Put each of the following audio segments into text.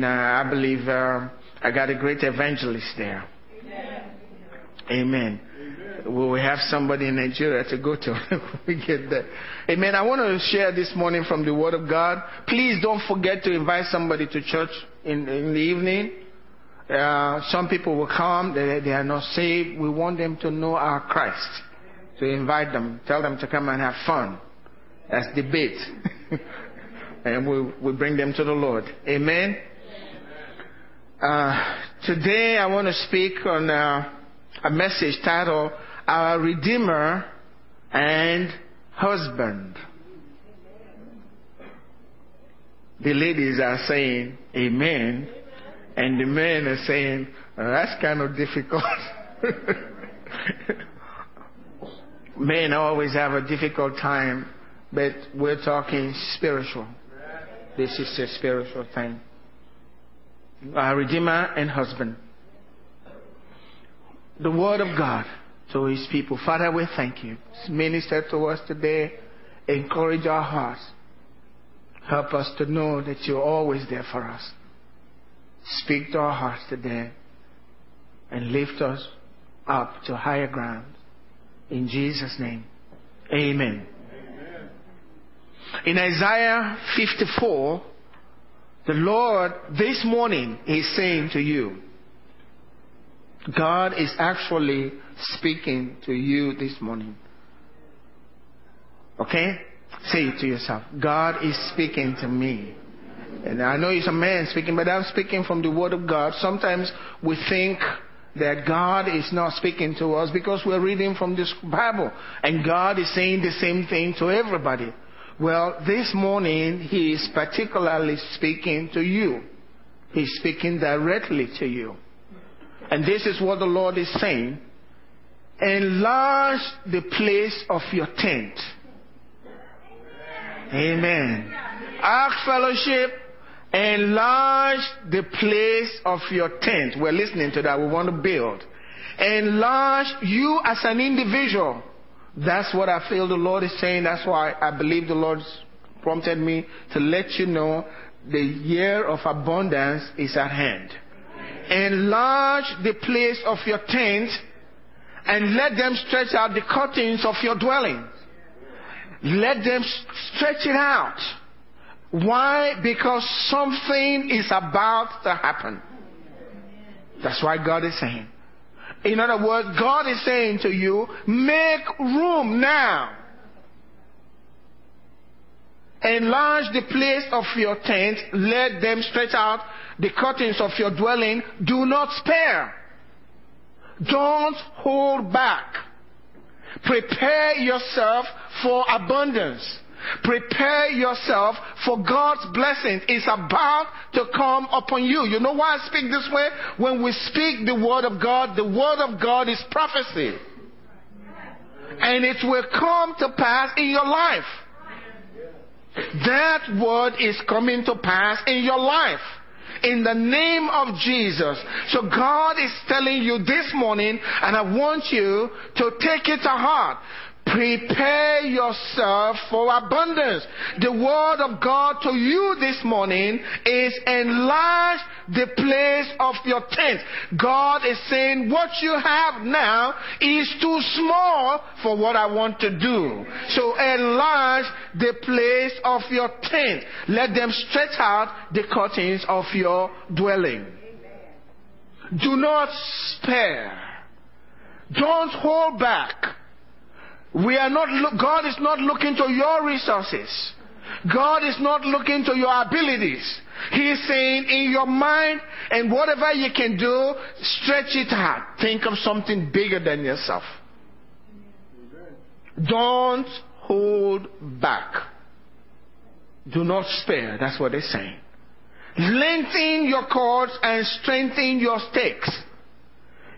And uh, I believe uh, I got a great evangelist there. Amen. Will we have somebody in Nigeria to go to we get there? Amen. I want to share this morning from the Word of God. Please don't forget to invite somebody to church in, in the evening. Uh, some people will come, they, they are not saved. We want them to know our Christ. To invite them, tell them to come and have fun. That's debate. and we, we bring them to the Lord. Amen. Uh, today I want to speak on uh, a message titled Our Redeemer and Husband. The ladies are saying Amen, and the men are saying oh, that's kind of difficult. men always have a difficult time, but we're talking spiritual. This is a spiritual thing. Our Redeemer and husband. The Word of God to His people. Father, we thank you. Minister to us today. Encourage our hearts. Help us to know that you're always there for us. Speak to our hearts today and lift us up to higher ground. In Jesus' name. Amen. Amen. In Isaiah 54, the Lord this morning is saying to you, God is actually speaking to you this morning. Okay? Say it to yourself. God is speaking to me. And I know it's a man speaking, but I'm speaking from the Word of God. Sometimes we think that God is not speaking to us because we're reading from this Bible. And God is saying the same thing to everybody. Well, this morning, He is particularly speaking to you. He's speaking directly to you. And this is what the Lord is saying. Enlarge the place of your tent. Amen. Ark Fellowship, enlarge the place of your tent. We're listening to that. We want to build. Enlarge you as an individual. That's what I feel the Lord is saying. That's why I believe the Lord prompted me to let you know the year of abundance is at hand. Enlarge the place of your tent and let them stretch out the curtains of your dwelling. Let them stretch it out. Why? Because something is about to happen. That's why God is saying. In other words, God is saying to you, make room now. Enlarge the place of your tent. Let them stretch out the curtains of your dwelling. Do not spare. Don't hold back. Prepare yourself for abundance. Prepare yourself for God's blessings. It's about to come upon you. You know why I speak this way? When we speak the word of God, the word of God is prophecy. And it will come to pass in your life. That word is coming to pass in your life in the name of Jesus. So God is telling you this morning, and I want you to take it to heart. Prepare yourself for abundance. The word of God to you this morning is enlarge the place of your tent. God is saying what you have now is too small for what I want to do. So enlarge the place of your tent. Let them stretch out the curtains of your dwelling. Do not spare. Don't hold back. We are not, God is not looking to your resources. God is not looking to your abilities. He is saying in your mind and whatever you can do, stretch it out. Think of something bigger than yourself. Don't hold back. Do not spare. That's what they're saying. Lengthen your cords and strengthen your stakes.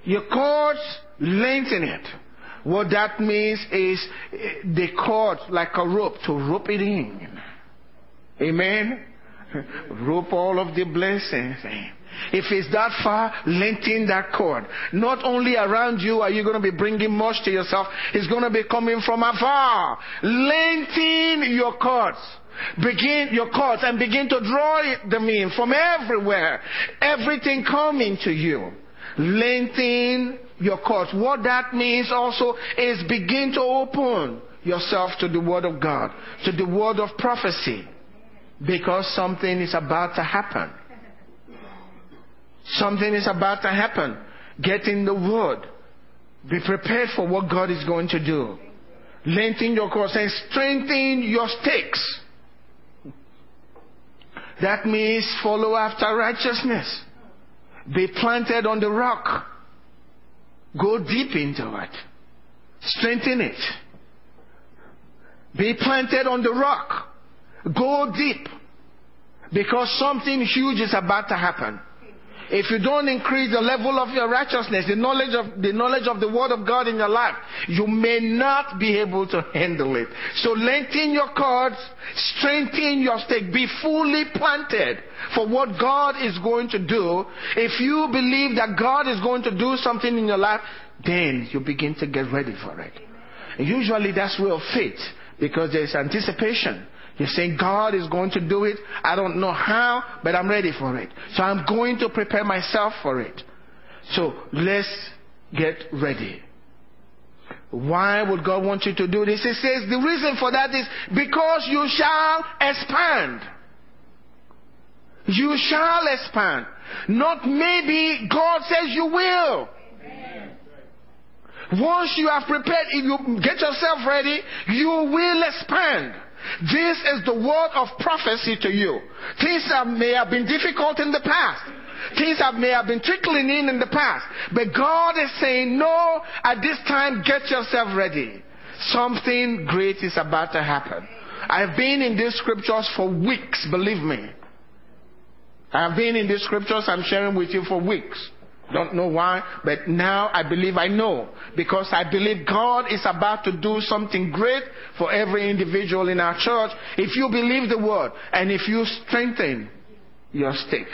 Your cords, lengthen it. What that means is the cord like a rope to rope it in. Amen. rope all of the blessings. If it's that far, lengthen that cord. Not only around you are you going to be bringing much to yourself, it's going to be coming from afar. Lengthen your cords. Begin your cords and begin to draw them in from everywhere. Everything coming to you. Lengthen your cords. What that means also is begin to open yourself to the Word of God, to the Word of prophecy, because something is about to happen. Something is about to happen. Get in the Word. Be prepared for what God is going to do. Lengthen your cords and strengthen your stakes. That means follow after righteousness. Be planted on the rock. Go deep into it. Strengthen it. Be planted on the rock. Go deep. Because something huge is about to happen. If you don't increase the level of your righteousness, the knowledge of the knowledge of the word of God in your life, you may not be able to handle it. So lengthen your cords, strengthen your stake, be fully planted for what God is going to do. If you believe that God is going to do something in your life, then you begin to get ready for it. Usually that's real faith because there's anticipation. You're saying God is going to do it. I don't know how, but I'm ready for it. So I'm going to prepare myself for it. So let's get ready. Why would God want you to do this? He says the reason for that is because you shall expand. You shall expand. Not maybe, God says you will. Once you have prepared, if you get yourself ready, you will expand. This is the word of prophecy to you. Things may have been difficult in the past. Things may have been trickling in in the past. But God is saying, no, at this time, get yourself ready. Something great is about to happen. I've been in these scriptures for weeks, believe me. I've been in these scriptures I'm sharing with you for weeks. Don't know why, but now I believe I know. Because I believe God is about to do something great for every individual in our church. If you believe the word and if you strengthen your stake,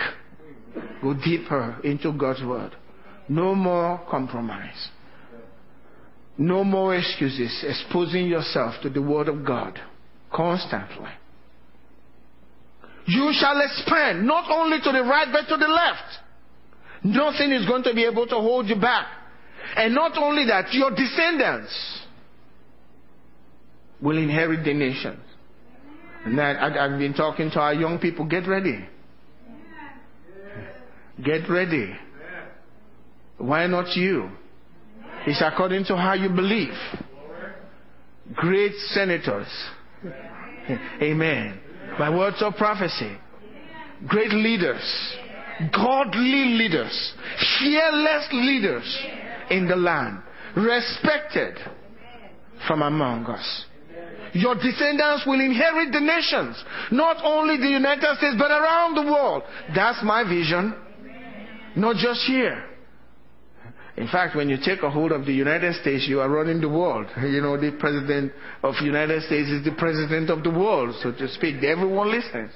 go deeper into God's word. No more compromise. No more excuses. Exposing yourself to the word of God constantly. You shall expand not only to the right but to the left. Nothing is going to be able to hold you back. And not only that, your descendants will inherit the nations. And I, have been talking to our young people, get ready. Get ready. Why not you? It's according to how you believe. Great senators. Amen. By words of prophecy. Great leaders godly leaders, fearless leaders in the land, respected from among us. Your descendants will inherit the nations, not only the United States, but around the world. That's my vision. Not just here. In fact, when you take a hold of the United States, you are running the world. You know, the president of the United States is the president of the world, so to speak. Everyone listens.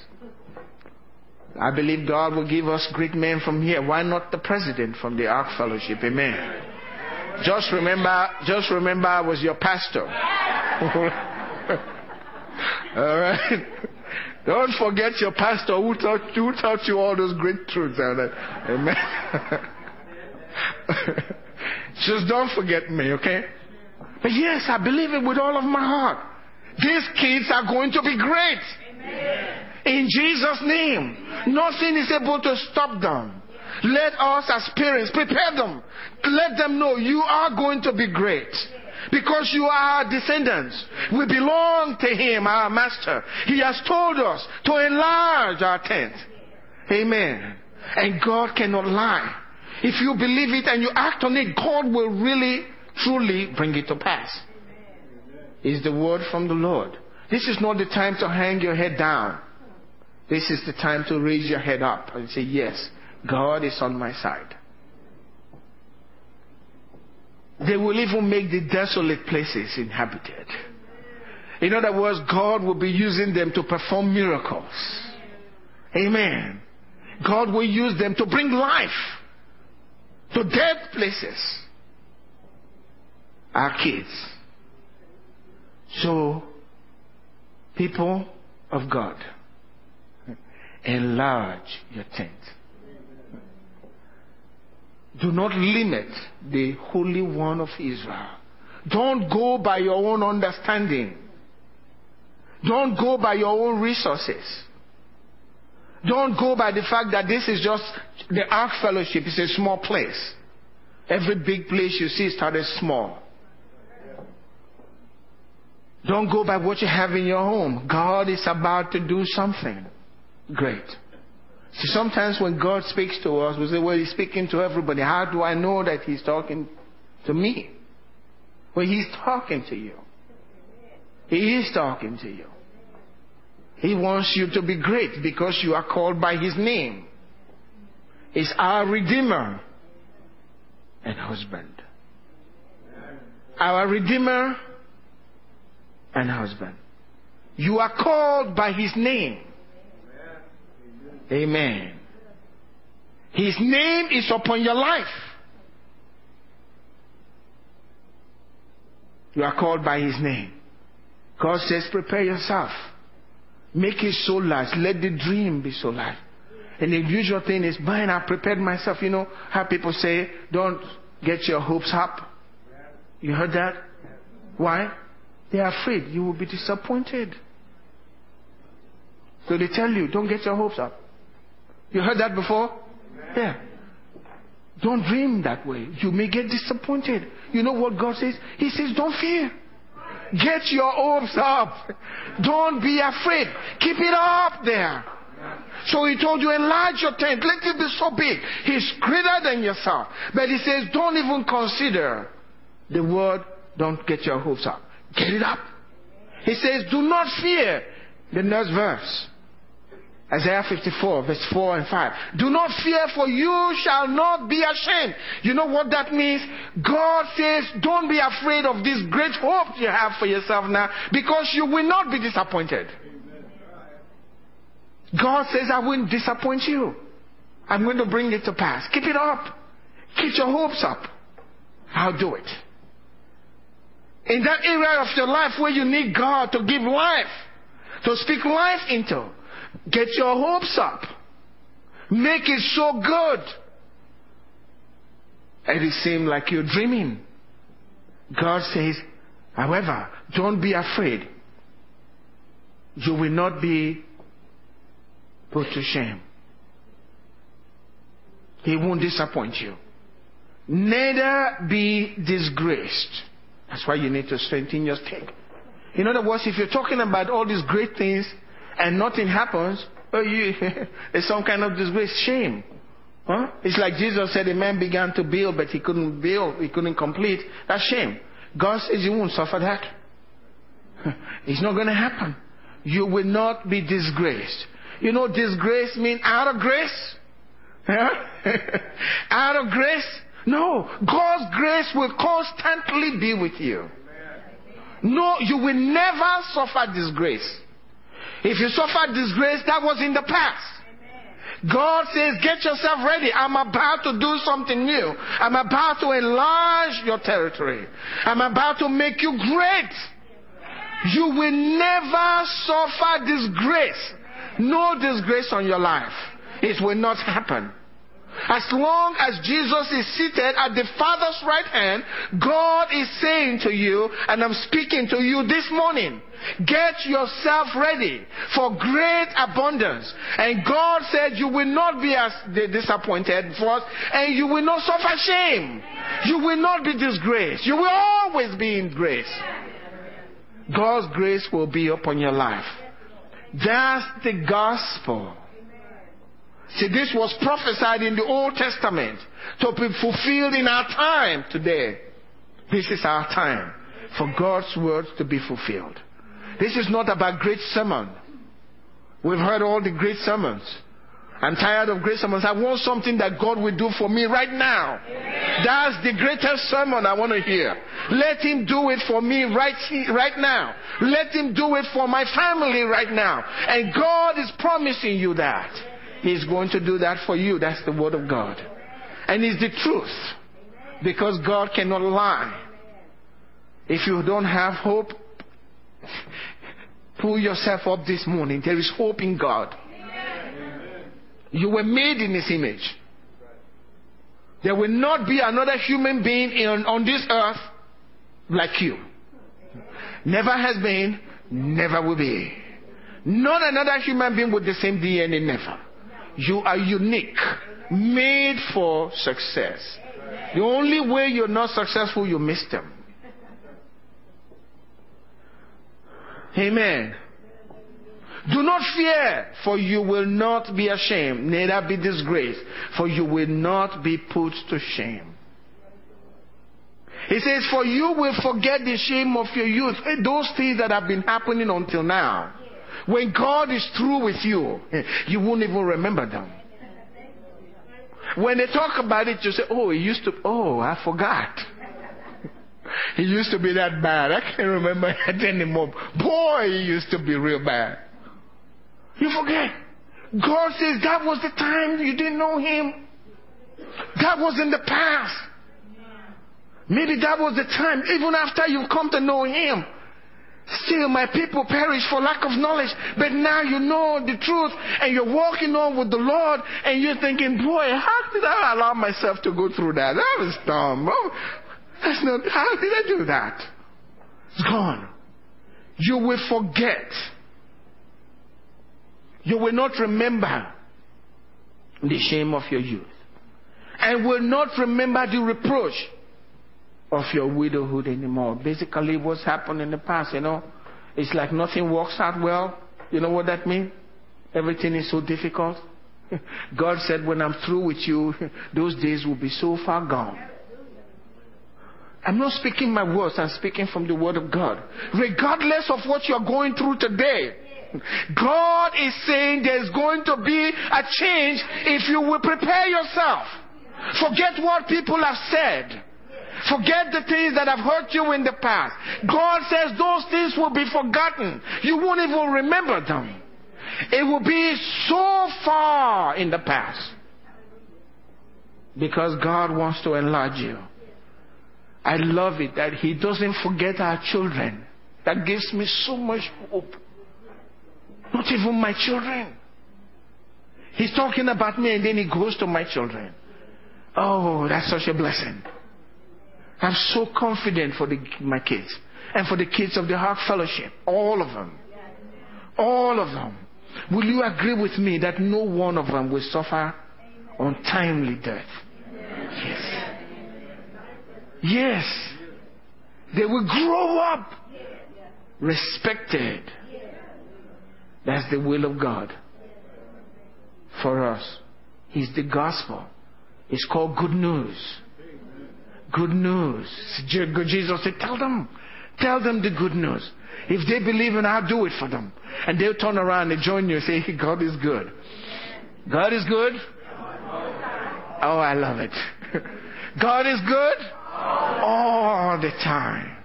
I believe God will give us great men from here. Why not the president from the Ark Fellowship? Amen. Just remember, just remember I was your pastor. all right. Don't forget your pastor who taught, who taught you all those great truths. Amen. just don't forget me, okay? But yes, I believe it with all of my heart. These kids are going to be great. Amen. In Jesus' name. Nothing is able to stop them. Let us as parents prepare them. Let them know you are going to be great. Because you are our descendants. We belong to Him, our Master. He has told us to enlarge our tent. Amen. And God cannot lie. If you believe it and you act on it, God will really, truly bring it to pass. Is the word from the Lord. This is not the time to hang your head down. This is the time to raise your head up and say, Yes, God is on my side. They will even make the desolate places inhabited. In other words, God will be using them to perform miracles. Amen. God will use them to bring life to dead places. Our kids. So, people, of God. Enlarge your tent. Do not limit the Holy One of Israel. Don't go by your own understanding. Don't go by your own resources. Don't go by the fact that this is just the Ark Fellowship is a small place. Every big place you see started small. Don't go by what you have in your home. God is about to do something great. See, sometimes when God speaks to us, we say, well, He's speaking to everybody. How do I know that He's talking to me? Well, He's talking to you. He is talking to you. He wants you to be great because you are called by His name. He's our Redeemer and husband. Our Redeemer and husband. You are called by His name. Amen. His name is upon your life. You are called by His name. God says, prepare yourself. Make it so large. Let the dream be so large. And the usual thing is, man, I prepared myself. You know how people say, don't get your hopes up. You heard that? Why? They are afraid you will be disappointed. So they tell you, don't get your hopes up. You heard that before? Yeah. Don't dream that way. You may get disappointed. You know what God says? He says, don't fear. Get your hopes up. Don't be afraid. Keep it up there. So he told you, enlarge your tent. Let it be so big. He's greater than yourself. But he says, don't even consider the word, don't get your hopes up. Get it up. He says, do not fear. The next verse. Isaiah 54, verse 4 and 5. Do not fear, for you shall not be ashamed. You know what that means? God says, don't be afraid of this great hope you have for yourself now, because you will not be disappointed. God says, I won't disappoint you. I'm going to bring it to pass. Keep it up. Keep your hopes up. I'll do it. In that area of your life where you need God to give life, to speak life into, Get your hopes up. Make it so good. And it seems like you're dreaming. God says, however, don't be afraid. You will not be put to shame. He won't disappoint you. Neither be disgraced. That's why you need to strengthen your stake. In other words, if you're talking about all these great things and nothing happens, oh, you, it's some kind of disgrace, shame. Huh? It's like Jesus said a man began to build, but he couldn't build, he couldn't complete. That's shame. God says you won't suffer that. It's not going to happen. You will not be disgraced. You know, disgrace means out of grace. out of grace? No. God's grace will constantly be with you. No, you will never suffer disgrace. If you suffered disgrace, that was in the past. God says, get yourself ready. I'm about to do something new. I'm about to enlarge your territory. I'm about to make you great. You will never suffer disgrace. No disgrace on your life. It will not happen. As long as Jesus is seated at the Father's right hand, God is saying to you, and I'm speaking to you this morning, get yourself ready for great abundance. And God said you will not be as disappointed first, and you will not suffer shame. You will not be disgraced. You will always be in grace. God's grace will be upon your life. That's the gospel. See, this was prophesied in the Old Testament to be fulfilled in our time today. This is our time for God's words to be fulfilled. This is not about great sermon. We've heard all the great sermons. I'm tired of great sermons. I want something that God will do for me right now. That's the greatest sermon I want to hear. Let Him do it for me right, right now. Let Him do it for my family right now. And God is promising you that. He's going to do that for you. That's the word of God. And it's the truth. Because God cannot lie. If you don't have hope, Pull yourself up this morning. There is hope in God. You were made in His image. There will not be another human being in, on this earth like you. Never has been, never will be. Not another human being with the same DNA, never. You are unique, made for success. The only way you're not successful, you missed them. Amen. Do not fear, for you will not be ashamed, neither be disgraced, for you will not be put to shame. He says, For you will forget the shame of your youth, those things that have been happening until now. When God is through with you, you won't even remember them. When they talk about it, you say, Oh, he used to, oh, I forgot. He used to be that bad. I can't remember it anymore. Boy, he used to be real bad. You forget. God says that was the time you didn't know him. That was in the past. Maybe that was the time, even after you've come to know him. Still, my people perish for lack of knowledge. But now you know the truth and you're walking on with the Lord and you're thinking, boy, how did I allow myself to go through that? That was dumb. Oh, that's not, how did I do that? It's gone. You will forget. You will not remember the shame of your youth. And will not remember the reproach of your widowhood anymore. Basically, what's happened in the past, you know, it's like nothing works out well. You know what that means? Everything is so difficult. God said, when I'm through with you, those days will be so far gone. I'm not speaking my words, I'm speaking from the Word of God. Regardless of what you're going through today, God is saying there's going to be a change if you will prepare yourself. Forget what people have said. Forget the things that have hurt you in the past. God says those things will be forgotten. You won't even remember them. It will be so far in the past. Because God wants to enlarge you. I love it that He doesn't forget our children. That gives me so much hope. Not even my children. He's talking about me and then he goes to my children. Oh, that's such a blessing. I'm so confident for the, my kids and for the kids of the Ark Fellowship. All of them. All of them. Will you agree with me that no one of them will suffer untimely death? Yes. Yes. They will grow up respected. That's the will of God for us. He's the gospel. It's called good news. Good news. Jesus said, Tell them. Tell them the good news. If they believe in, I'll do it for them. And they'll turn around and join you and say, God is good. God is good? Oh, I love it. God is good all the time.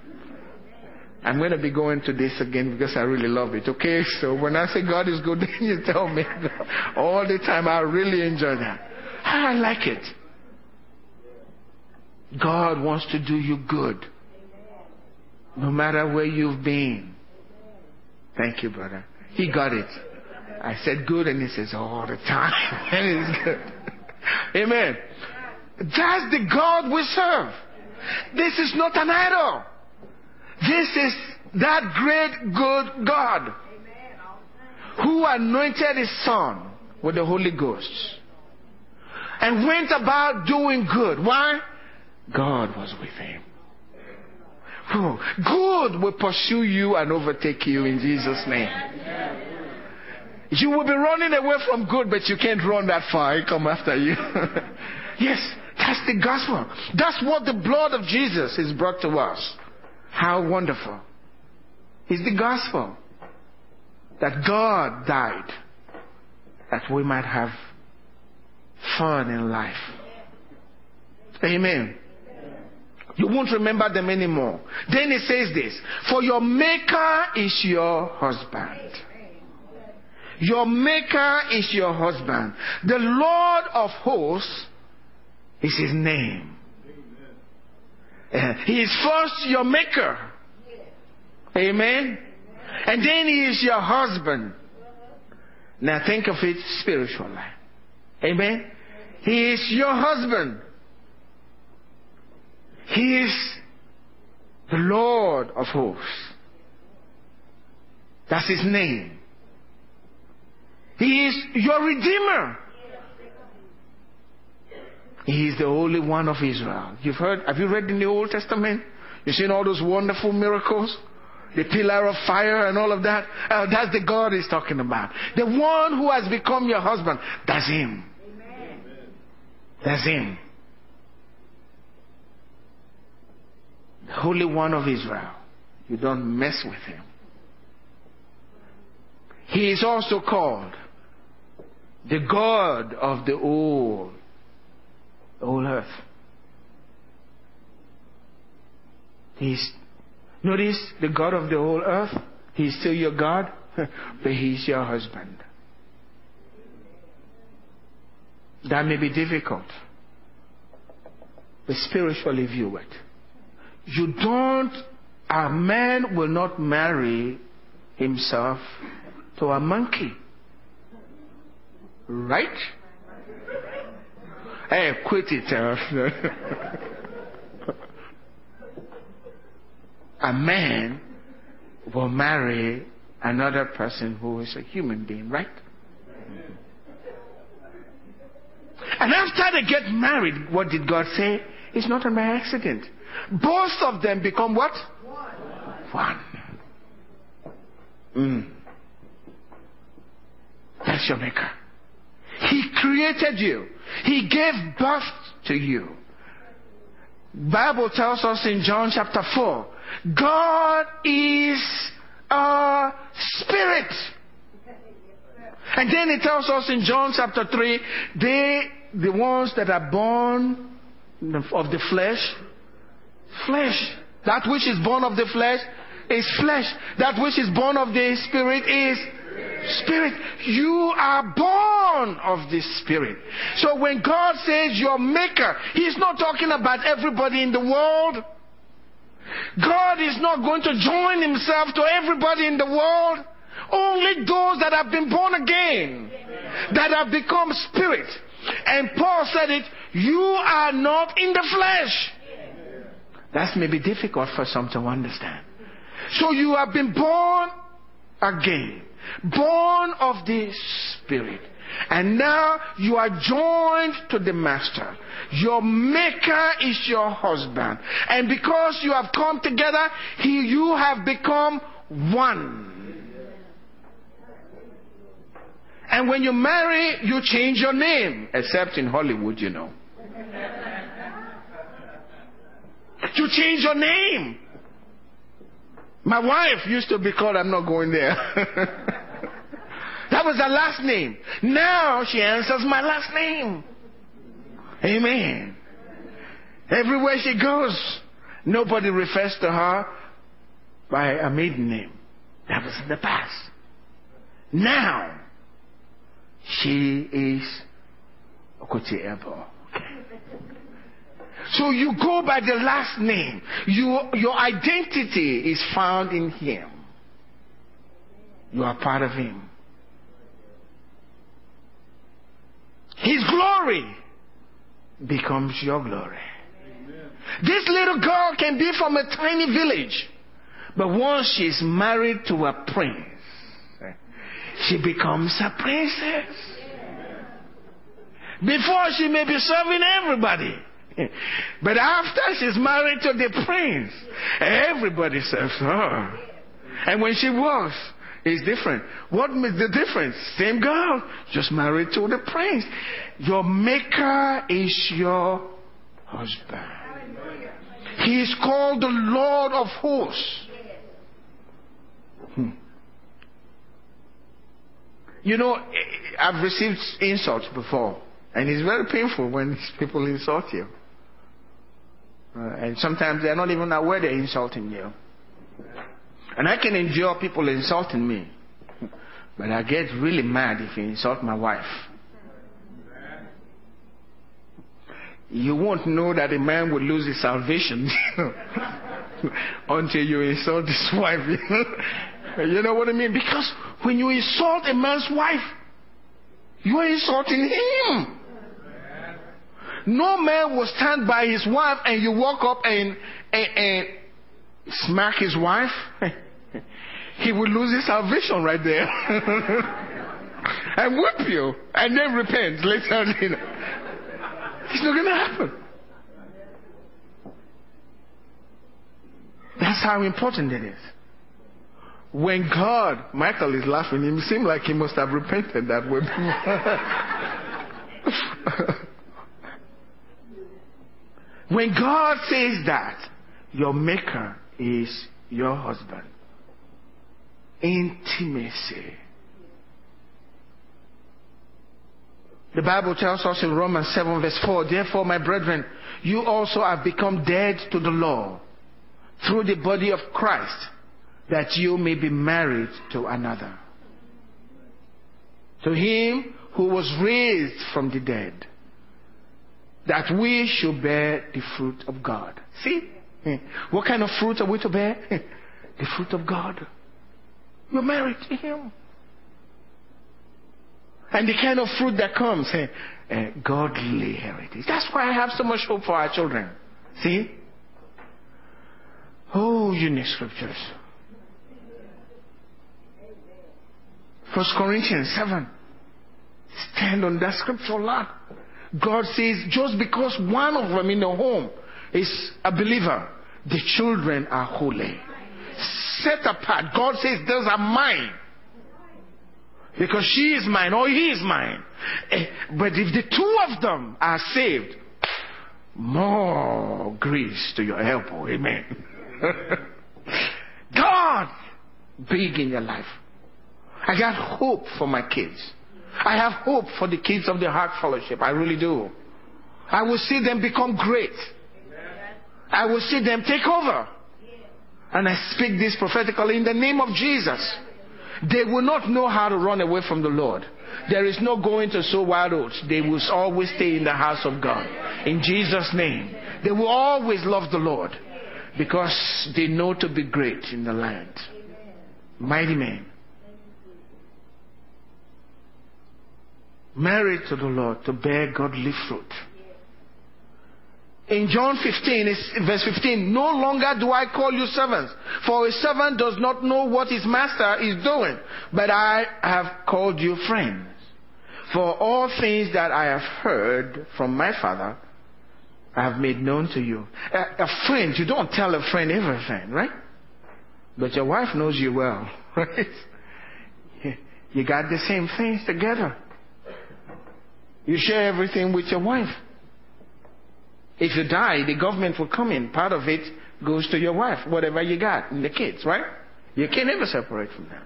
I'm going to be going to this again because I really love it. Okay? So when I say God is good, then you tell me all the time. I really enjoy that. I like it. God wants to do you good. No matter where you've been. Thank you, brother. He got it. I said good and he says all the time. and it's good. Amen. That's the God we serve. This is not an idol. This is that great good God who anointed his son with the Holy Ghost and went about doing good. Why? God was with him. Good will pursue you and overtake you in Jesus' name. You will be running away from good, but you can't run that far. I come after you. yes, that's the gospel. That's what the blood of Jesus has brought to us. How wonderful. It's the gospel that God died that we might have fun in life. Amen. You won't remember them anymore. Then he says this For your maker is your husband. Your maker is your husband. The Lord of hosts is his name. Uh, he is first your maker. Amen. And then he is your husband. Now think of it spiritually. Amen. He is your husband. He is the Lord of hosts. That's his name. He is your Redeemer. He is the only one of Israel. You've heard, have you read in the Old Testament? You've seen all those wonderful miracles? The pillar of fire and all of that? Uh, that's the God he's talking about. The one who has become your husband. That's him. Amen. That's him. Holy One of Israel. You don't mess with him. He is also called the God of the whole, the whole earth. He's, notice the God of the whole earth. He's still your God, but He's your husband. That may be difficult, but spiritually view it. You don't, a man will not marry himself to a monkey. Right? Hey, quit it. Eh. a man will marry another person who is a human being, right? And after they get married, what did God say? It's not an accident. Both of them become what? One. Mm. That's your maker. He created you. He gave birth to you. Bible tells us in John chapter 4, God is a spirit. And then it tells us in John chapter 3, they, the ones that are born of the flesh, flesh. That which is born of the flesh is flesh. That which is born of the spirit is spirit. You are born of the spirit. So when God says your maker, He's not talking about everybody in the world. God is not going to join Himself to everybody in the world. Only those that have been born again, that have become spirit. And Paul said it, you are not in the flesh. That's maybe difficult for some to understand. So you have been born again, born of the Spirit. And now you are joined to the Master. Your Maker is your husband. And because you have come together, he, you have become one. And when you marry, you change your name, except in Hollywood, you know. You change your name. My wife used to be called, I'm not going there. that was her last name. Now she answers my last name. Amen. Everywhere she goes, nobody refers to her by a maiden name. That was in the past. Now, she is Okotie-Eboh. So you go by the last name. You, your identity is found in Him. You are part of Him. His glory becomes your glory. Amen. This little girl can be from a tiny village, but once she's married to a prince, she becomes a princess. Before she may be serving everybody. but after she's married to the prince, everybody serves her. And when she walks, it's different. What makes the difference? Same girl, just married to the prince. Your maker is your husband. He is called the Lord of hosts. Hmm. You know, I've received insults before, and it's very painful when people insult you. Uh, and sometimes they're not even aware they're insulting you. And I can endure people insulting me. But I get really mad if you insult my wife. You won't know that a man will lose his salvation until you insult his wife. You know what I mean? Because when you insult a man's wife, you are insulting him. No man will stand by his wife and you walk up and, and, and smack his wife. he will lose his salvation right there. and whip you and then repent later. You know. It's not going to happen. That's how important it is. When God, Michael is laughing, it seems like he must have repented that way. When God says that, your maker is your husband. Intimacy. The Bible tells us in Romans 7 verse 4, Therefore, my brethren, you also have become dead to the law through the body of Christ, that you may be married to another. To him who was raised from the dead, that we should bear the fruit of God. See? What kind of fruit are we to bear? the fruit of God. You're married to him. And the kind of fruit that comes, eh, eh, godly heritage. That's why I have so much hope for our children. See? Oh, unique scriptures. First Corinthians 7. Stand on that scripture a lot. God says, just because one of them in the home is a believer, the children are holy. Set apart. God says, those are mine. Because she is mine or he is mine. Eh, but if the two of them are saved, more grace to your elbow. Amen. God, big in your life. I got hope for my kids. I have hope for the kids of the Ark Fellowship. I really do. I will see them become great. I will see them take over. And I speak this prophetically in the name of Jesus. They will not know how to run away from the Lord. There is no going to sow wild oats. They will always stay in the house of God. In Jesus' name. They will always love the Lord because they know to be great in the land. Mighty men. Married to the Lord to bear godly fruit. In John 15, verse 15, no longer do I call you servants, for a servant does not know what his master is doing, but I have called you friends. For all things that I have heard from my Father, I have made known to you. A, a friend, you don't tell a friend everything, right? But your wife knows you well, right? You got the same things together. You share everything with your wife. If you die, the government will come in. Part of it goes to your wife, whatever you got, and the kids, right? You can never separate from them.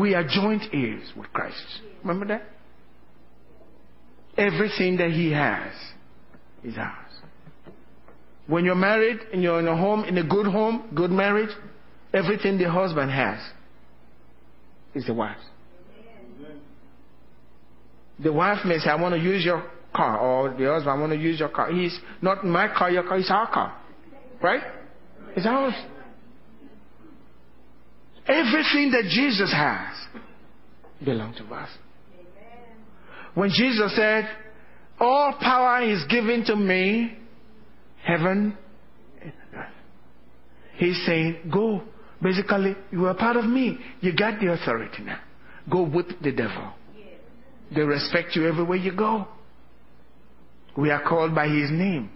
We are joint heirs with Christ. Remember that? Everything that He has is ours. When you're married and you're in a home, in a good home, good marriage, everything the husband has is the wife's. The wife may say, I want to use your car, or the husband, I want to use your car. He's not my car, your car, it's our car. Right? It's ours. Everything that Jesus has belongs to us. When Jesus said, All power is given to me, heaven. He's saying, Go. Basically, you are part of me. You got the authority now. Go whip the devil. They respect you everywhere you go. We are called by his name.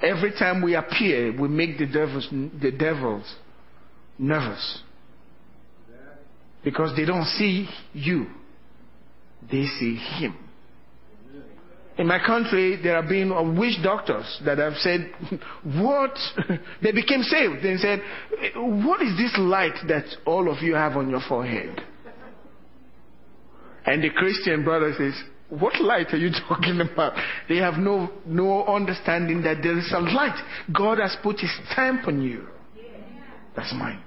Every time we appear, we make the devils, the devils nervous. Because they don't see you. They see him. In my country, there have been witch doctors that have said, what? they became saved. They said, what is this light that all of you have on your forehead? And the Christian brother says, what light are you talking about? They have no, no understanding that there is a light. God has put his stamp on you. That's mine.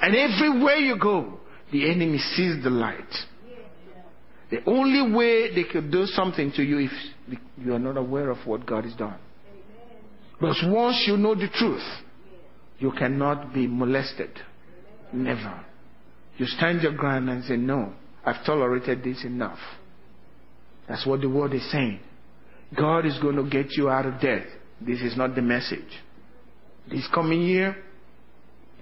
And everywhere you go, the enemy sees the light. The only way they could do something to you if you are not aware of what God has done. But once you know the truth, you cannot be molested. Never. You stand your ground and say, No, I've tolerated this enough. That's what the word is saying. God is going to get you out of debt. This is not the message. This coming year,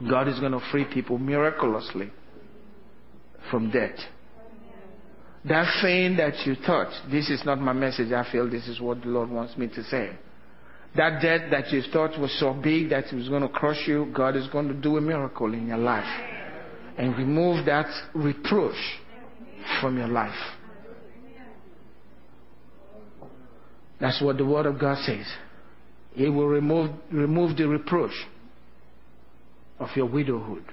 God is going to free people miraculously from debt. That thing that you thought, this is not my message, I feel this is what the Lord wants me to say. That debt that you thought was so big that it was going to crush you, God is going to do a miracle in your life and remove that reproach from your life. That's what the Word of God says. He will remove, remove the reproach of your widowhood.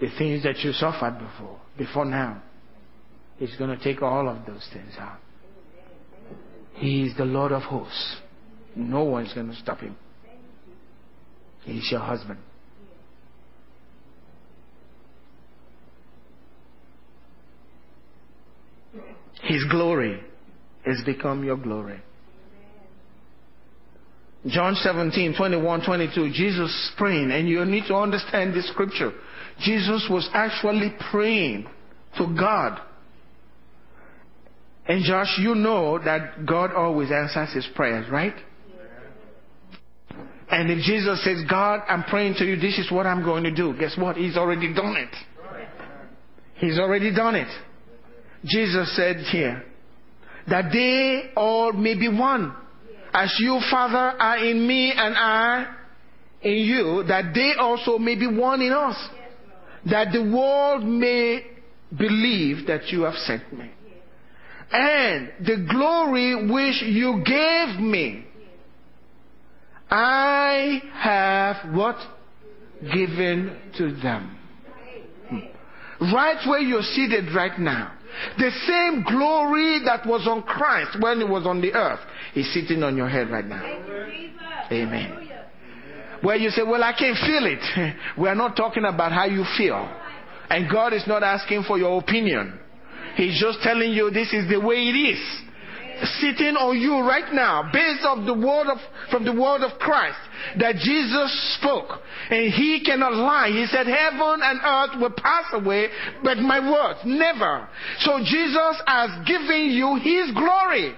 The things that you suffered before, before now. He's going to take all of those things out. He is the Lord of hosts. No one's going to stop him. He's your husband. His glory has become your glory. John 17, 21, 22, Jesus praying, and you need to understand this scripture. Jesus was actually praying to God. And Josh, you know that God always answers his prayers, right? And if Jesus says, God, I'm praying to you, this is what I'm going to do, guess what? He's already done it. He's already done it. Jesus said here, that they all may be one. As you, Father, are in me and I in you, that they also may be one in us. That the world may believe that you have sent me. And the glory which you gave me, I have what? Given to them. Hmm. Right where you're seated right now. The same glory that was on Christ when he was on the earth is sitting on your head right now. Amen. Where you say, Well, I can't feel it. We are not talking about how you feel. And God is not asking for your opinion. He's just telling you this is the way it is sitting on you right now based off the word of, from the word of Christ that Jesus spoke. And he cannot lie. He said heaven and earth will pass away, but my words never. So Jesus has given you his glory.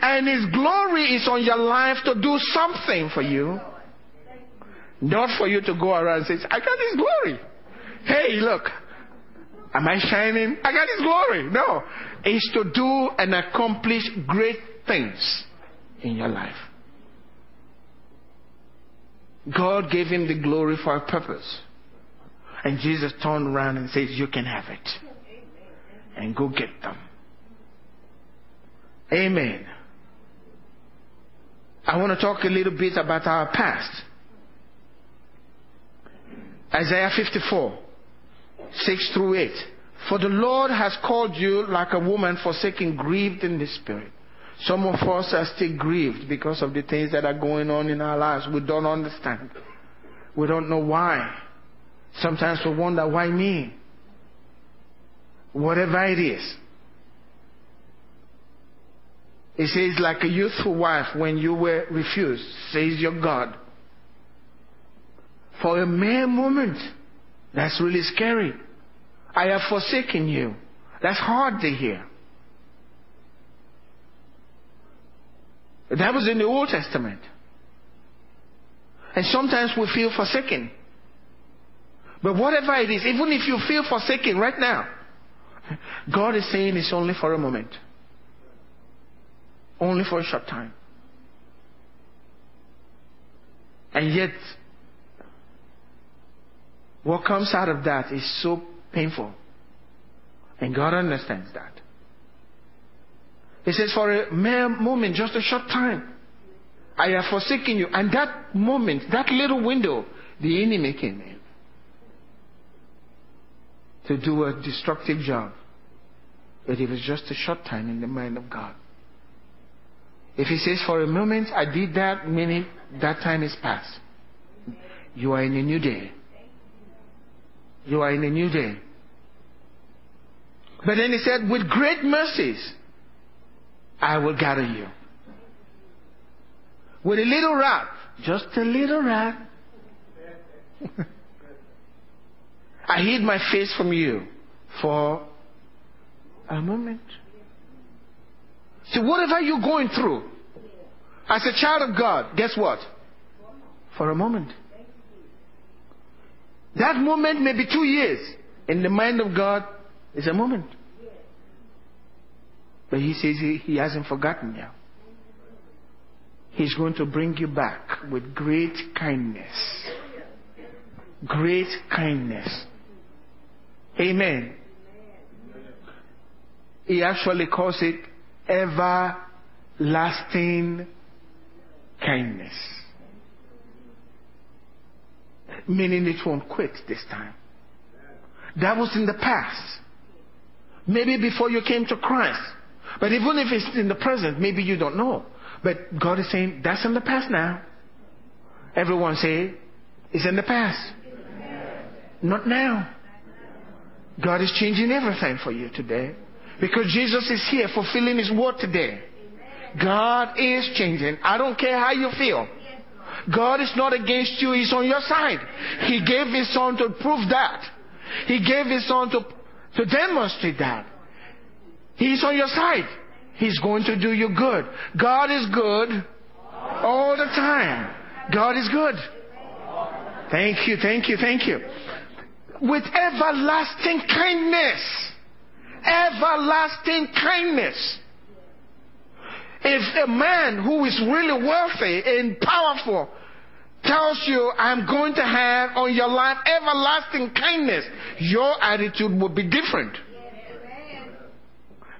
And his glory is on your life to do something for you. Not for you to go around and say, I got his glory. Hey, look, Am I shining? I got His glory. No. It's to do and accomplish great things in your life. God gave him the glory for a purpose. And Jesus turned around and says, You can have it. And go get them. Amen. I want to talk a little bit about our past. Isaiah 54. 6 through 8. For the Lord has called you like a woman forsaken, grieved in the spirit. Some of us are still grieved because of the things that are going on in our lives. We don't understand. We don't know why. Sometimes we wonder, why me? Whatever it is. It says, like a youthful wife when you were refused, says your God. For a mere moment, that's really scary. I have forsaken you. That's hard to hear. That was in the Old Testament. And sometimes we feel forsaken. But whatever it is, even if you feel forsaken right now, God is saying it's only for a moment. Only for a short time. And yet, what comes out of that is so painful. And God understands that. He says, For a mere moment, just a short time, I have forsaken you. And that moment, that little window, the enemy came in to do a destructive job. But it was just a short time in the mind of God. If he says, For a moment, I did that, meaning that time is past. You are in a new day. You are in a new day. But then he said, with great mercies, I will gather you. With a little wrath, just a little wrath. I hid my face from you for a moment. See, whatever you're going through, as a child of God, guess what? For a moment. That moment may be two years. In the mind of God, it's a moment. But He says He, he hasn't forgotten you. He's going to bring you back with great kindness. Great kindness. Amen. He actually calls it everlasting kindness. Meaning it won't quit this time. That was in the past. Maybe before you came to Christ. But even if it's in the present, maybe you don't know. But God is saying, that's in the past now. Everyone say, it's in the past. Not now. God is changing everything for you today. Because Jesus is here fulfilling His word today. God is changing. I don't care how you feel. God is not against you, He's on your side. He gave His Son to prove that. He gave His Son to, to demonstrate that. He's on your side. He's going to do you good. God is good all the time. God is good. Thank you, thank you, thank you. With everlasting kindness. Everlasting kindness. If a man who is really wealthy and powerful tells you, I'm going to have on your life everlasting kindness, your attitude will be different.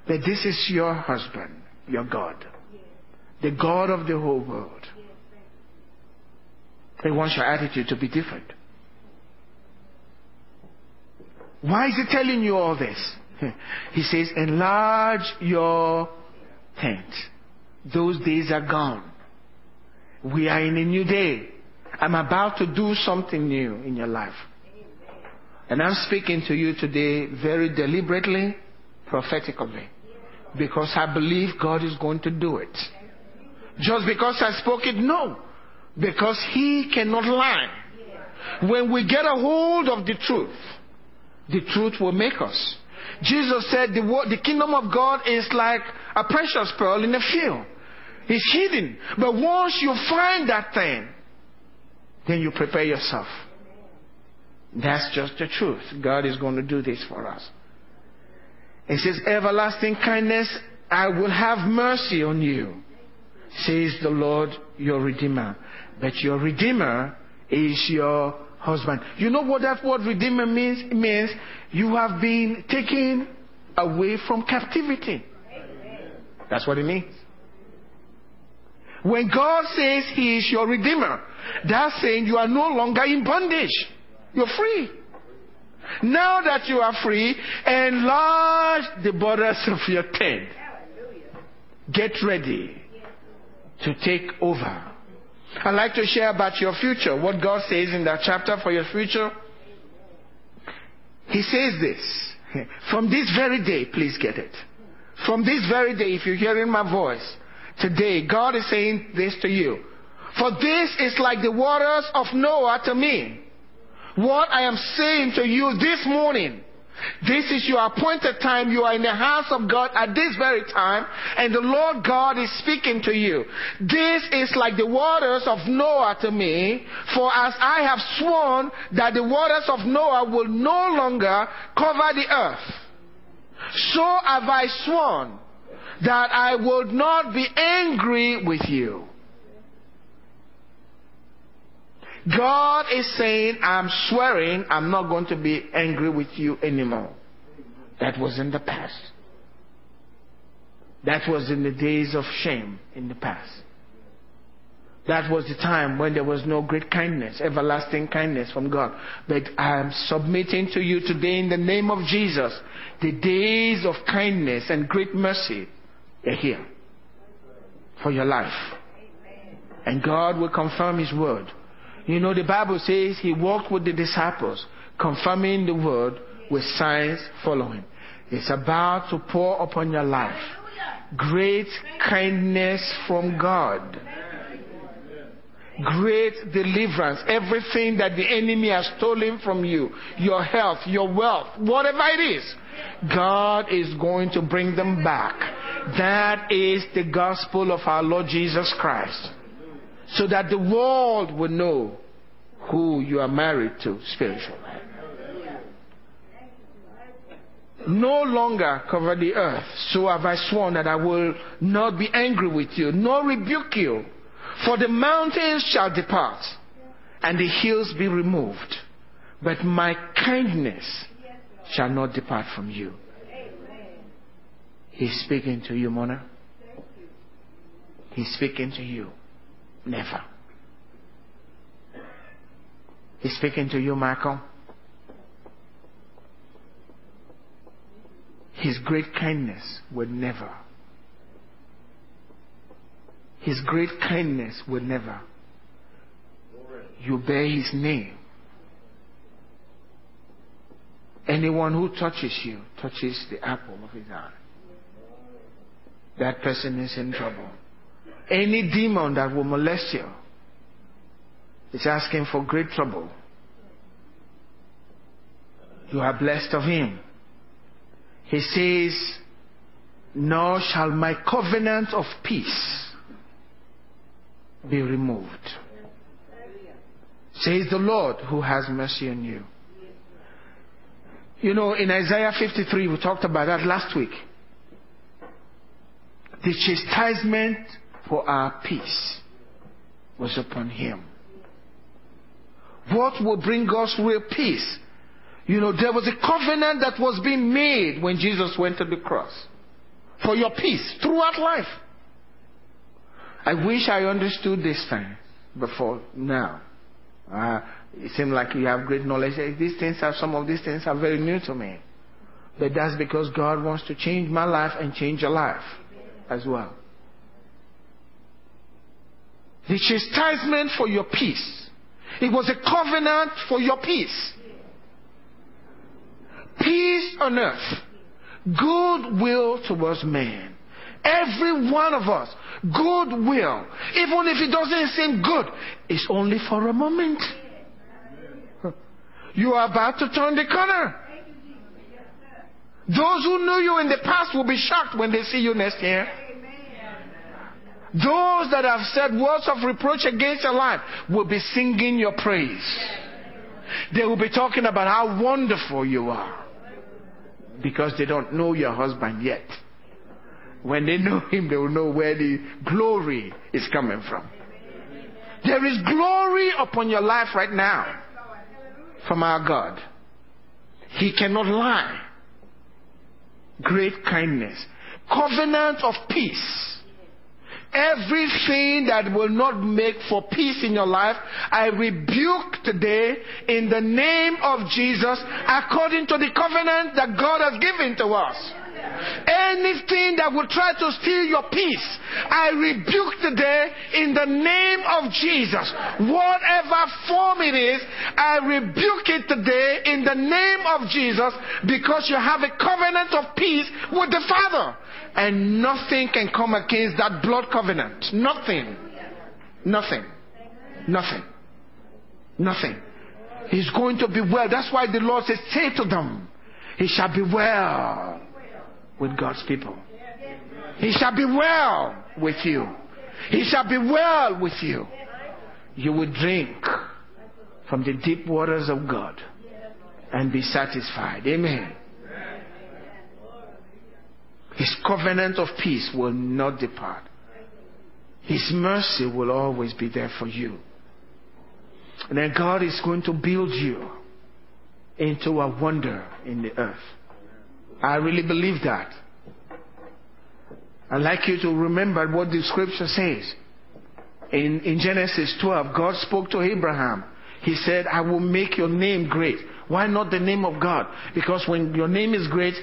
But this is your husband, your God, the God of the whole world. He wants your attitude to be different. Why is he telling you all this? He says, enlarge your tent. Those days are gone. We are in a new day. I'm about to do something new in your life. And I'm speaking to you today very deliberately, prophetically. Because I believe God is going to do it. Just because I spoke it? No. Because He cannot lie. When we get a hold of the truth, the truth will make us. Jesus said the, the kingdom of God is like a precious pearl in a field. It's hidden. But once you find that thing, then you prepare yourself. That's just the truth. God is going to do this for us. It says, Everlasting kindness, I will have mercy on you, says the Lord your Redeemer. But your Redeemer is your husband. You know what that word Redeemer means? It means you have been taken away from captivity. That's what it means. When God says He is your Redeemer, that's saying you are no longer in bondage. You're free. Now that you are free, enlarge the borders of your tent. Get ready to take over. I'd like to share about your future, what God says in that chapter for your future. He says this. From this very day, please get it. From this very day, if you're hearing my voice, today, God is saying this to you. For this is like the waters of Noah to me. What I am saying to you this morning, this is your appointed time. You are in the house of God at this very time, and the Lord God is speaking to you. This is like the waters of Noah to me, for as I have sworn that the waters of Noah will no longer cover the earth, so have I sworn that I would not be angry with you. God is saying, I'm swearing I'm not going to be angry with you anymore. That was in the past. That was in the days of shame in the past. That was the time when there was no great kindness, everlasting kindness from God. But I am submitting to you today in the name of Jesus. The days of kindness and great mercy are here for your life. And God will confirm His word. You know, the Bible says he walked with the disciples, confirming the word with signs following. It's about to pour upon your life great kindness from God. Great deliverance. Everything that the enemy has stolen from you, your health, your wealth, whatever it is, God is going to bring them back. That is the gospel of our Lord Jesus Christ. So that the world will know who you are married to spiritually. No longer cover the earth, so have I sworn that I will not be angry with you, nor rebuke you. For the mountains shall depart, and the hills be removed, but my kindness shall not depart from you. He's speaking to you, Mona. He's speaking to you. Never. He's speaking to you, Michael. His great kindness will never. His great kindness will never. You bear his name. Anyone who touches you touches the apple of his eye. That person is in trouble. Any demon that will molest you is asking for great trouble. You are blessed of him. He says, Nor shall my covenant of peace be removed. Says the Lord who has mercy on you. You know, in Isaiah 53, we talked about that last week. The chastisement for our peace was upon him. What will bring us real peace? You know, there was a covenant that was being made when Jesus went to the cross for your peace throughout life. I wish I understood this thing before now. Uh, it seems like you have great knowledge. These things are, some of these things are very new to me. But that's because God wants to change my life and change your life as well. The chastisement for your peace. It was a covenant for your peace. Peace on earth. Goodwill towards man. Every one of us. Goodwill. Even if it doesn't seem good, it's only for a moment. You are about to turn the corner. Those who knew you in the past will be shocked when they see you next year. Those that have said words of reproach against your life will be singing your praise. They will be talking about how wonderful you are. Because they don't know your husband yet. When they know him, they will know where the glory is coming from. There is glory upon your life right now from our God. He cannot lie. Great kindness. Covenant of peace. Everything that will not make for peace in your life, I rebuke today in the name of Jesus according to the covenant that God has given to us. Anything that will try to steal your peace, I rebuke today in the name of Jesus. Whatever form it is, I rebuke it today in the name of Jesus because you have a covenant of peace with the Father. And nothing can come against that blood covenant. Nothing. Nothing. Nothing. Nothing. He's going to be well. That's why the Lord says, say to them, he shall be well with God's people. He shall be well with you. He shall be well with you. You will drink from the deep waters of God and be satisfied. Amen. His covenant of peace will not depart. His mercy will always be there for you. And then God is going to build you into a wonder in the earth. I really believe that. I'd like you to remember what the scripture says. In, in Genesis 12, God spoke to Abraham. He said, I will make your name great. Why not the name of God? Because when your name is great,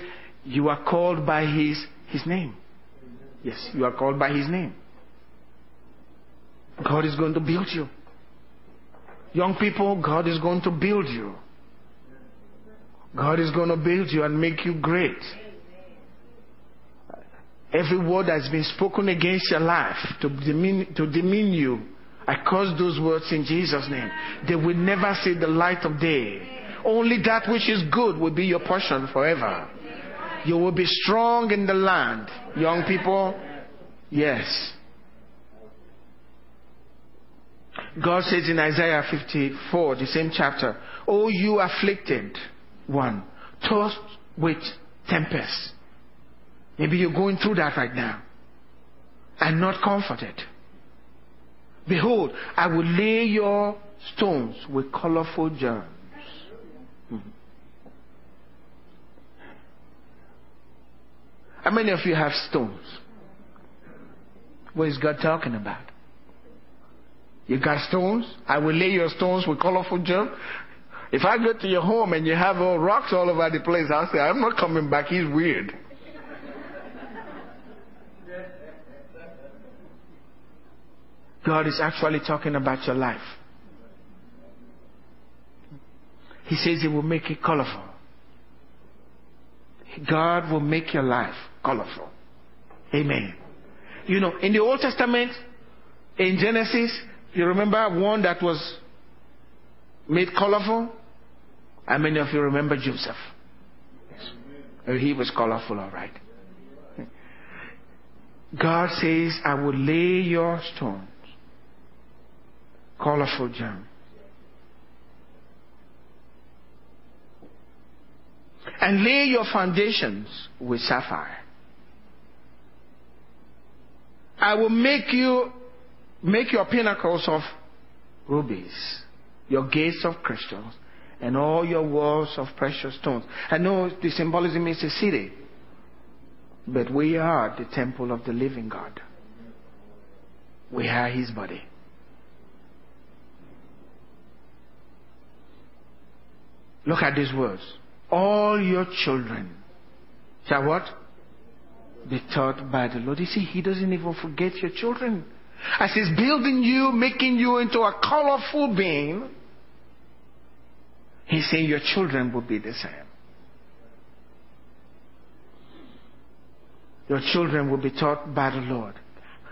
you are called by his, his name. Yes, you are called by his name. God is going to build you. Young people, God is going to build you. God is going to build you and make you great. Every word that's been spoken against your life to demean, to demean you I curse those words in Jesus' name. They will never see the light of day. Only that which is good will be your portion forever. You will be strong in the land. Young people, yes. God says in Isaiah 54, the same chapter, Oh, you afflicted one, tossed with tempest. Maybe you're going through that right now and not comforted. Behold, I will lay your stones with colorful germs. Hmm. How many of you have stones? What is God talking about? You got stones? I will lay your stones with colorful germs. If I go to your home and you have all rocks all over the place, I'll say, I'm not coming back. He's weird. God is actually talking about your life. He says He will make it colorful. God will make your life colorful. Amen. You know, in the Old Testament, in Genesis, you remember one that was made colorful? How many of you remember Joseph? Yes. Oh, he was colorful, all right. God says, I will lay your stones, colorful gem. And lay your foundations with sapphire. I will make you make your pinnacles of rubies, your gates of crystals, and all your walls of precious stones. I know the symbolism is a city, but we are the temple of the living God. We are his body. Look at these words. All your children shall what? Be taught by the Lord. You see, he doesn't even forget your children. As he's building you, making you into a colorful being, he's saying your children will be the same. Your children will be taught by the Lord.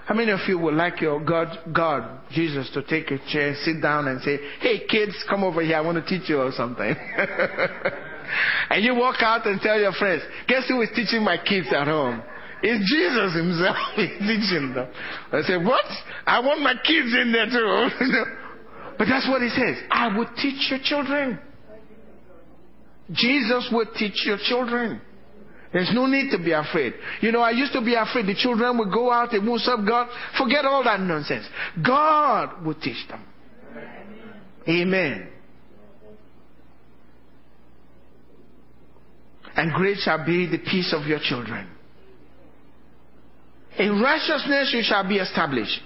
How many of you would like your God, God, Jesus, to take a chair, sit down and say, hey kids, come over here, I want to teach you something. and you walk out and tell your friends, guess who is teaching my kids at home? It's Jesus himself teaching them. I say, what? I want my kids in there too. but that's what he says. I will teach your children. Jesus will teach your children. There's no need to be afraid. You know, I used to be afraid the children would go out, and won't serve God. Forget all that nonsense. God will teach them. Amen. And great shall be the peace of your children. In righteousness you shall be established.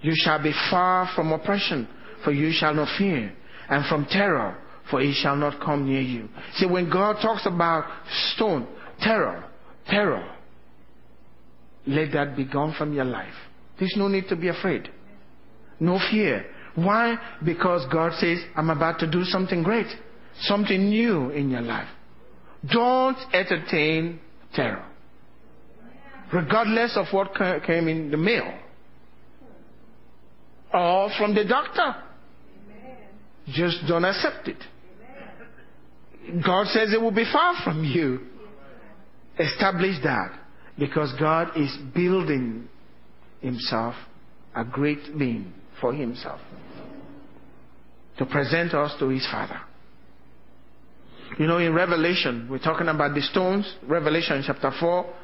You shall be far from oppression, for you shall not fear, and from terror, for it shall not come near you. See, when God talks about stone, terror, terror, let that be gone from your life. There's no need to be afraid. No fear. Why? Because God says, I'm about to do something great, something new in your life. Don't entertain terror regardless of what came in the mail or from the doctor. Just don't accept it. God says it will be far from you. Establish that because God is building Himself a great being for Himself to present us to His Father. You know, in Revelation, we're talking about the stones, Revelation chapter 4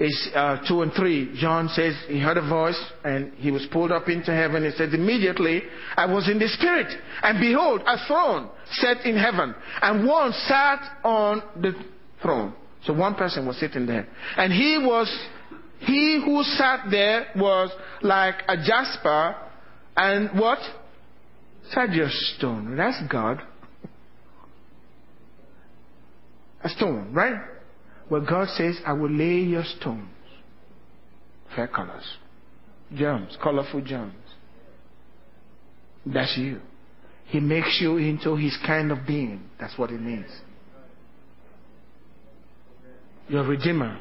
is uh, 2 and 3. John says he heard a voice and he was pulled up into heaven. He said, Immediately I was in the Spirit, and behold, a throne set in heaven, and one sat on the throne. So one person was sitting there. And he was, he who sat there was like a jasper and what? Sardius stone. That's God. A stone, right? Where God says, I will lay your stones, fair colors, Gems, colorful gems. That's you. He makes you into his kind of being. That's what it means. Your Redeemer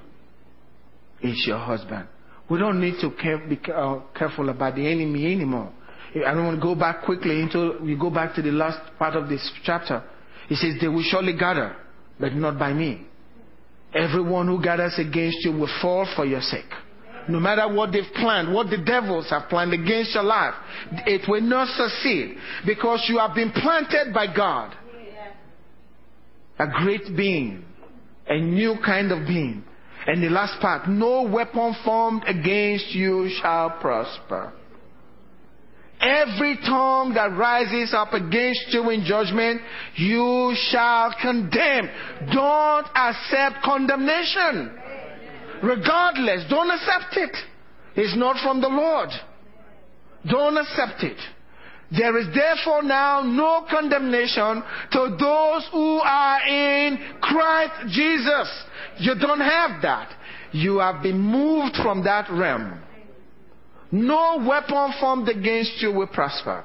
is your husband. We don't need to care, be uh, careful about the enemy anymore. I don't want to go back quickly into, we go back to the last part of this chapter. He says, they will surely gather, but not by me. Everyone who gathers against you will fall for your sake. No matter what they've planned, what the devils have planned against your life, it will not succeed because you have been planted by God. A great being, a new kind of being. And the last part, no weapon formed against you shall prosper. Every tongue that rises up against you in judgment, you shall condemn. Don't accept condemnation. Regardless, don't accept it. It's not from the Lord. Don't accept it. There is therefore now no condemnation to those who are in Christ Jesus. You don't have that. You have been moved from that realm. No weapon formed against you will prosper.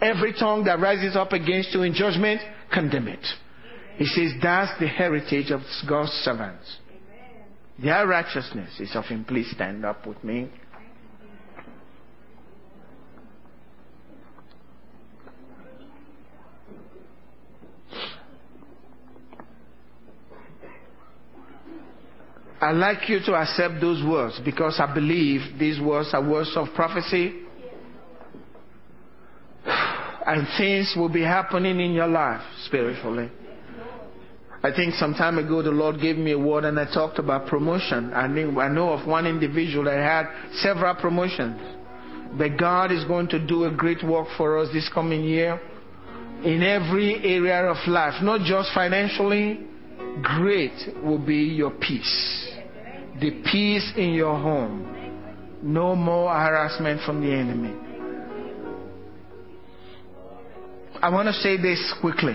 Every tongue that rises up against you in judgment, condemn it. He says that's the heritage of God's servants. Their righteousness is of him. Please stand up with me. I'd like you to accept those words because I believe these words are words of prophecy. And things will be happening in your life spiritually. I think some time ago the Lord gave me a word and I talked about promotion. I know of one individual that had several promotions. But God is going to do a great work for us this coming year in every area of life, not just financially. Great will be your peace the peace in your home. No more harassment from the enemy. I want to say this quickly.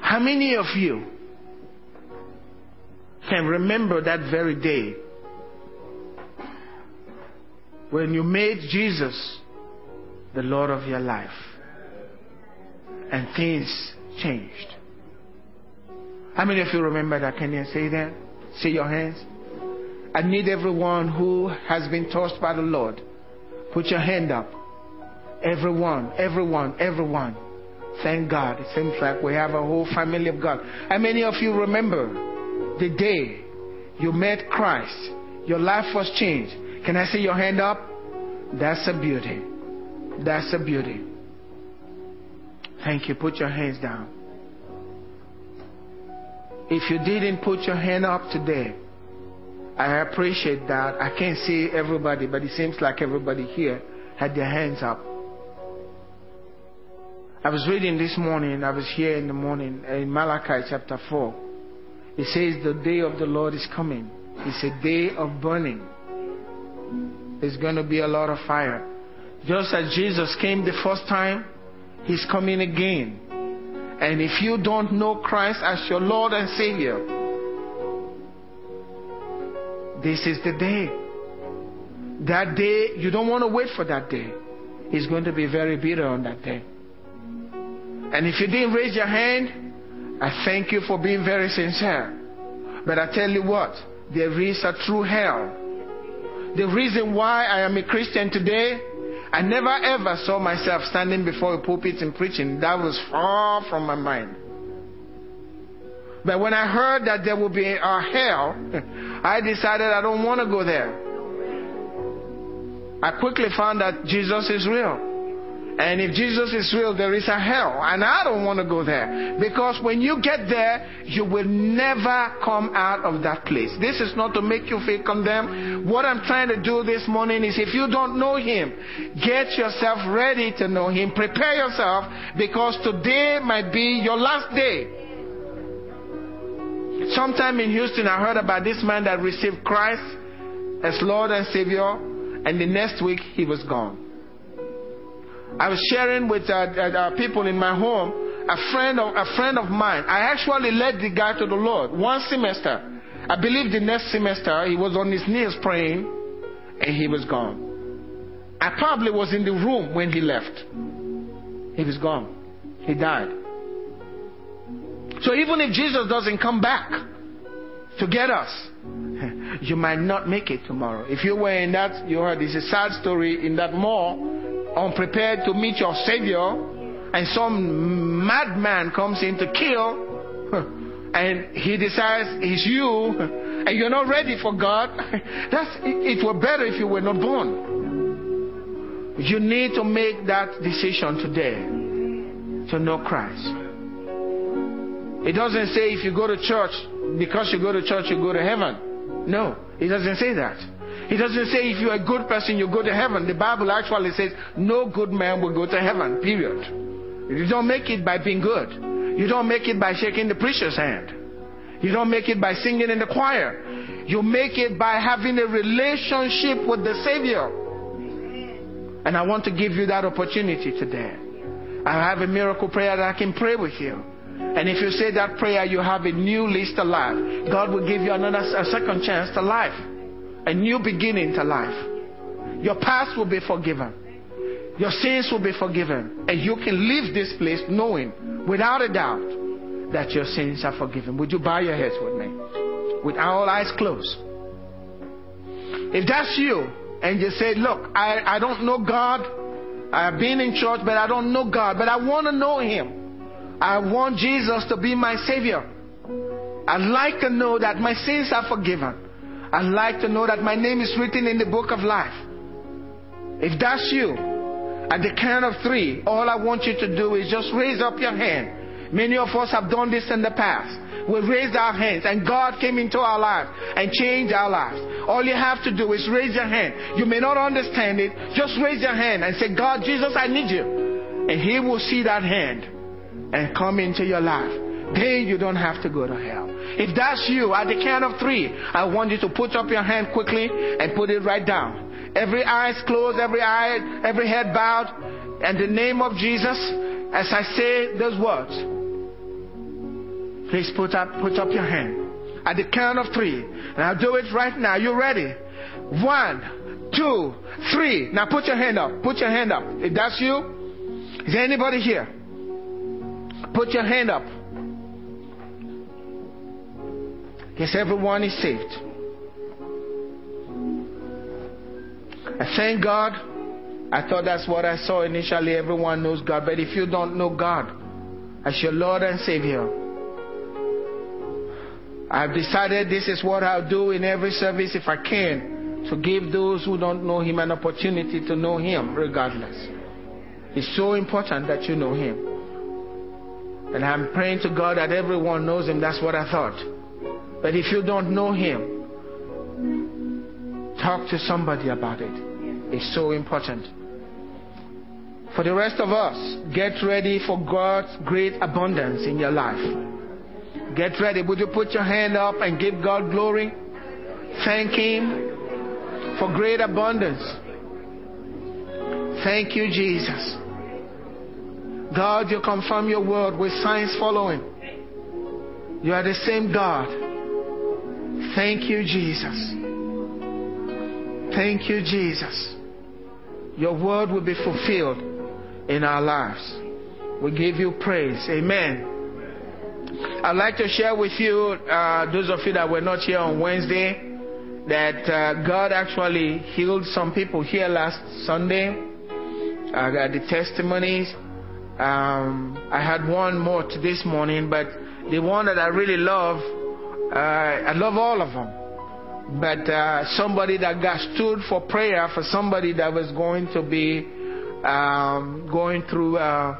How many of you can remember that very day when you made Jesus the Lord of your life and things changed? How many of you remember that? Can you say that? See your hands. I need everyone who has been touched by the Lord. Put your hand up. Everyone, everyone, everyone. Thank God. It seems like we have a whole family of God. How many of you remember the day you met Christ? Your life was changed. Can I see your hand up? That's a beauty. That's a beauty. Thank you. Put your hands down. If you didn't put your hand up today, I appreciate that. I can't see everybody, but it seems like everybody here had their hands up. I was reading this morning, I was here in the morning in Malachi chapter 4. It says, The day of the Lord is coming. It's a day of burning. There's going to be a lot of fire. Just as Jesus came the first time, He's coming again. And if you don't know Christ as your Lord and Savior, this is the day. That day, you don't want to wait for that day. It's going to be very bitter on that day. And if you didn't raise your hand, I thank you for being very sincere. But I tell you what, there is a true hell. The reason why I am a Christian today I never ever saw myself standing before a pulpit and preaching. That was far from my mind. But when I heard that there would be a hell, I decided I don't want to go there. I quickly found that Jesus is real. And if Jesus is real, there is a hell. And I don't want to go there. Because when you get there, you will never come out of that place. This is not to make you feel condemned. What I'm trying to do this morning is if you don't know Him, get yourself ready to know Him. Prepare yourself because today might be your last day. Sometime in Houston, I heard about this man that received Christ as Lord and Savior, and the next week he was gone. I was sharing with uh, uh, people in my home. A friend of a friend of mine. I actually led the guy to the Lord one semester. I believe the next semester he was on his knees praying, and he was gone. I probably was in the room when he left. He was gone. He died. So even if Jesus doesn't come back to get us, you might not make it tomorrow. If you were in that, you heard it's a sad story in that mall, unprepared to meet your Savior, and some madman comes in to kill, and he decides he's you, and you're not ready for God. That's it were better if you were not born. You need to make that decision today to know Christ. It doesn't say if you go to church, because you go to church, you go to heaven. No, it doesn't say that. It doesn't say if you're a good person, you go to heaven. The Bible actually says no good man will go to heaven, period. You don't make it by being good. You don't make it by shaking the preacher's hand. You don't make it by singing in the choir. You make it by having a relationship with the Savior. And I want to give you that opportunity today. I have a miracle prayer that I can pray with you. And if you say that prayer, you have a new lease to life. God will give you another a second chance to life, a new beginning to life. Your past will be forgiven. Your sins will be forgiven. And you can leave this place knowing, without a doubt, that your sins are forgiven. Would you bow your heads with me? With all eyes closed. If that's you, and you say, Look, I, I don't know God. I have been in church, but I don't know God. But I want to know Him. I want Jesus to be my Savior. I'd like to know that my sins are forgiven. I'd like to know that my name is written in the book of life. If that's you, at the count of three, all I want you to do is just raise up your hand. Many of us have done this in the past. We raised our hands and God came into our lives and changed our lives. All you have to do is raise your hand. You may not understand it. Just raise your hand and say, God, Jesus, I need you. And He will see that hand and come into your life, then you don't have to go to hell. If that's you, at the count of three, I want you to put up your hand quickly and put it right down. Every eyes closed, every eye, every head bowed, and the name of Jesus, as I say those words, please put up, put up your hand. At the count of three, and I'll do it right now. You ready? One, two, three. Now put your hand up. Put your hand up. If that's you, is there anybody here? Put your hand up. Yes, everyone is saved. I thank God. I thought that's what I saw initially. Everyone knows God. But if you don't know God as your Lord and Savior, I've decided this is what I'll do in every service if I can to give those who don't know Him an opportunity to know Him regardless. It's so important that you know Him. And I'm praying to God that everyone knows Him. That's what I thought. But if you don't know Him, talk to somebody about it. It's so important. For the rest of us, get ready for God's great abundance in your life. Get ready. Would you put your hand up and give God glory? Thank Him for great abundance. Thank you, Jesus. God, you confirm your word with signs following. You are the same God. Thank you, Jesus. Thank you, Jesus. Your word will be fulfilled in our lives. We give you praise. Amen. I'd like to share with you, uh, those of you that were not here on Wednesday, that uh, God actually healed some people here last Sunday. I got the testimonies. Um, I had one more this morning, but the one that I really love, uh, I love all of them. But uh, somebody that got stood for prayer for somebody that was going to be um, going through, uh,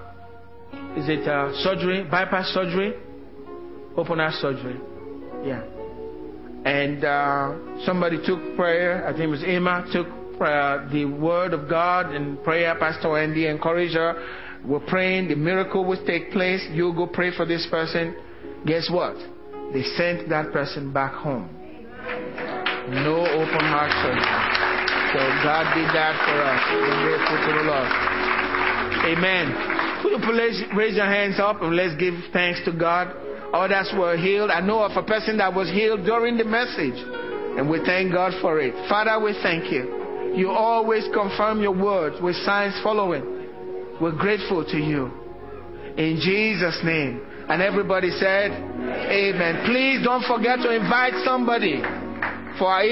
is it uh, surgery, bypass surgery, open heart surgery, yeah. And uh, somebody took prayer. I think it was Emma took prayer, the word of God and prayer. Pastor Andy encouraged her we're praying, the miracle will take place. You go pray for this person. Guess what? They sent that person back home. No open heart surgery. So God did that for us. We're grateful to the Lord. Amen. Could you please raise your hands up and let's give thanks to God? Others were healed. I know of a person that was healed during the message. And we thank God for it. Father, we thank you. You always confirm your words with signs following. We're grateful to you. In Jesus' name. And everybody said, Amen. Please don't forget to invite somebody for our